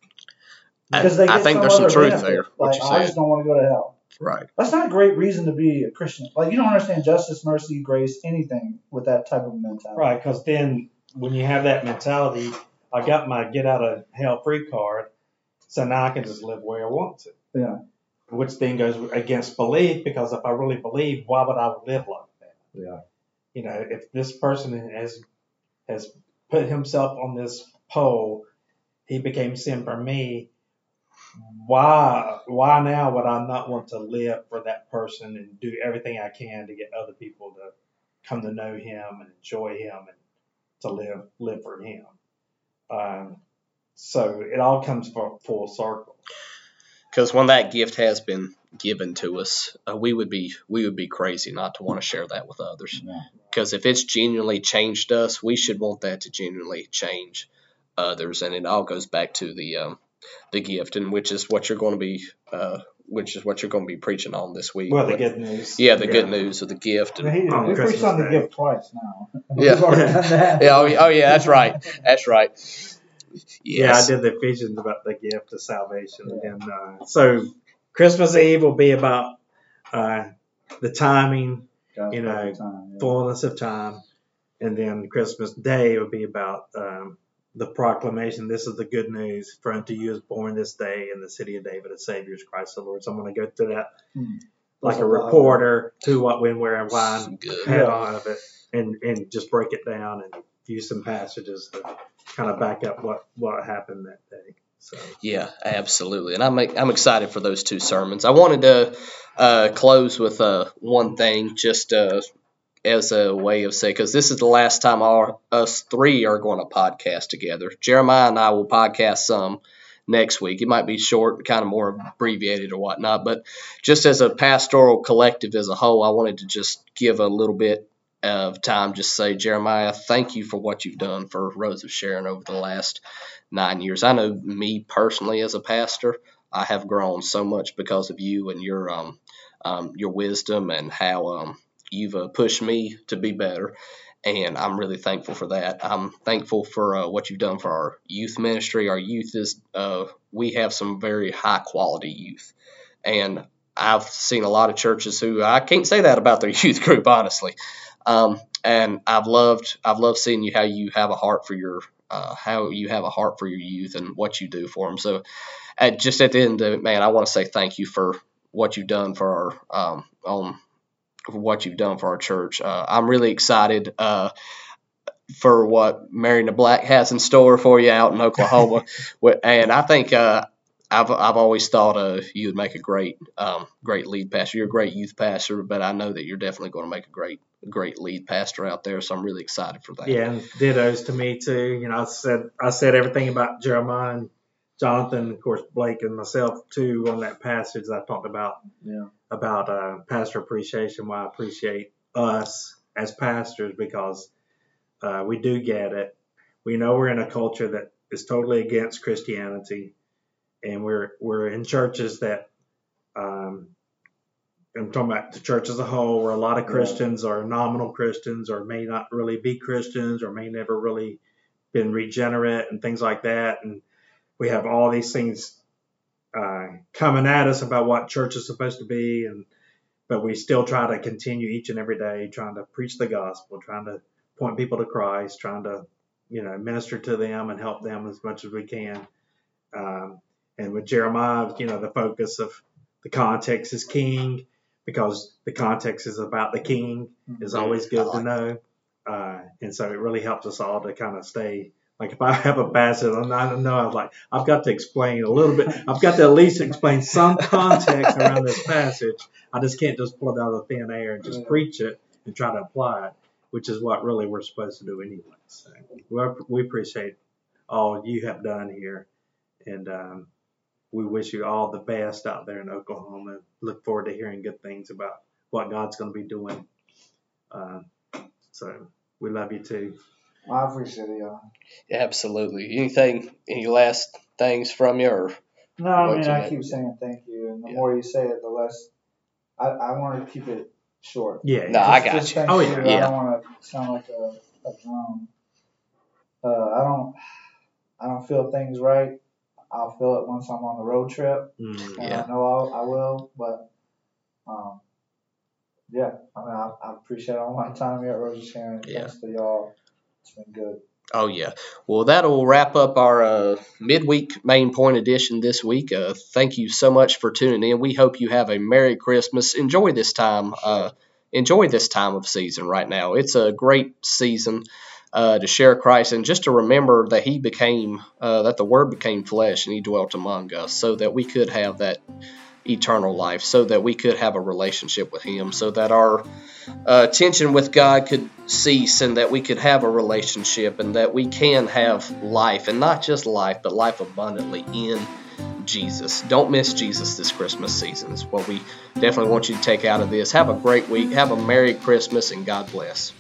I- Because they I get think some there's some truth benefit. there, what Like you I just don't want to go to hell. right. That's not a great reason to be a Christian. Like you don't understand justice, mercy, grace, anything with that type of mentality. Right, because then when you have that mentality, I got my get out of hell free card, so now I can just live where I want to. Yeah. Which then goes against belief because if I really believe, why would I live like that? Yeah. You know, if this person has has put himself on this pole, he became sin for me. Why why now would I not want to live for that person and do everything I can to get other people to come to know him and enjoy him and to live live for him? Um, so it all comes full, full circle. Because when that gift has been given to us, uh, we would be we would be crazy not to want to share that with others. Because if it's genuinely changed us, we should want that to genuinely change others, and it all goes back to the um, the gift, and which is what you're going to be uh, which is what you're going to be preaching on this week. Well, the good news. yeah, the good news of the gift. But And, he, we preached on the gift twice now. [laughs] Yeah. We've already done that. yeah, oh, yeah, oh yeah, that's right, that's right. Yeah, I did the Ephesians about the gift of salvation. And uh, so Christmas Eve will be about uh, the timing, God's You know, time, yeah. fullness of time. And then Christmas Day will be about um, the proclamation this is the good news. For unto you is born this day in the city of David a Savior is Christ the Lord. So I'm going to go through that Hmm. like There's a a lot of- reporter to what, when, where, and why, and head on of it and, and just break it down and use some passages to kind of back up what, what happened that day. So. Yeah, absolutely, and I'm I'm excited for those two sermons. I wanted to uh, close with uh, one thing, just uh, as a way of saying, because this is the last time our us three are going to podcast together. Jeremiah and I will podcast some. next week. It might be short, kind of more abbreviated or whatnot. But just as a pastoral collective as a whole, I wanted to just give a little bit of time, just say, Jeremiah, thank you for what you've done for Rose of Sharon over the last nine years. I know me personally as a pastor, I have grown so much because of you and your um, um your wisdom and how um, you've uh, pushed me to be better and I'm really thankful for that. I'm thankful for uh, what you've done for our youth ministry. Our youth is uh, we have some very high quality youth, and I've seen a lot of churches who I can't say that about their [laughs] youth group honestly. Um, and I've loved I've loved seeing you how you have a heart for your uh, how you have a heart for your youth and what you do for them. So, at, just at the end of it, man, I want to say thank you for what you've done for our um, on for what you've done for our church. Uh, I'm really excited uh, for what Marion the Black has in store for you out in [laughs] Oklahoma, and I think uh, I've I've always thought uh, you would make a great um, great lead pastor. You're a great youth pastor, but I know that you're definitely going to make a great great lead pastor out there. So I'm really excited for that. Yeah, and dittos to me too. You know, I said I said everything about Jeremiah and Jonathan, of course, Blake and myself too on that passage that I talked about. Yeah. About uh, pastor appreciation. Why I appreciate us as pastors because uh, we do get it. We know we're in a culture that is totally against Christianity, and we're we're in churches that. Um, I'm talking about the church as a whole, where a lot of Christians are nominal Christians, or may not really be Christians, or may never really been regenerate and things like that. And we have all these things uh, coming at us about what church is supposed to be, and but we still try to continue each and every day trying to preach the gospel, trying to point people to Christ, trying to you know minister to them and help them as much as we can. Um, and with Jeremiah, you know, the focus of the context is king because the context is about the king is mm-hmm. always good to know. Uh, and so it really helps us all to kind of stay like if I have a passage, I don't know I was like, I've got to explain a little bit. I've got to at least explain some [laughs] context around this passage. I just can't just pull it out of thin air and just yeah. preach it and try to apply it, which is what really we're supposed to do anyway. So we appreciate all you have done here, and um, we wish you all the best out there in Oklahoma. Look forward to hearing good things about what God's going to be doing. Uh, so we love you too. I appreciate it, y'all. Yeah, absolutely. Anything, any last things from you, or? No, I mean I keep saying thank you, and the yeah. more you say it, the less. I, I want to keep it short. Yeah. No, just, I got just you. Oh yeah. I don't want to sound like a, a drone. Uh, I don't. I don't feel things right. I'll feel it once I'm on the road trip, mm, yeah. I know I'll, I will. But um, yeah, I mean I, I appreciate all my time here at Rose of Sharon. Yeah. Thanks to y'all it's been good. Oh yeah. Well, that'll wrap up our uh, midweek main point edition this week. Uh, thank you so much for tuning in. We hope you have a Merry Christmas. Enjoy this time. Uh, enjoy this time of season right now. It's a great season uh, to share Christ and just to remember that He became uh, that the Word became flesh and He dwelt among us, so that we could have that eternal life, so that we could have a relationship with Him, so that our uh, tension with God could cease and that we could have a relationship and that we can have life, and not just life, but life abundantly in Jesus. Don't miss Jesus this Christmas season, is what we definitely want you to take out of this. Have a great week, have a Merry Christmas, and God bless.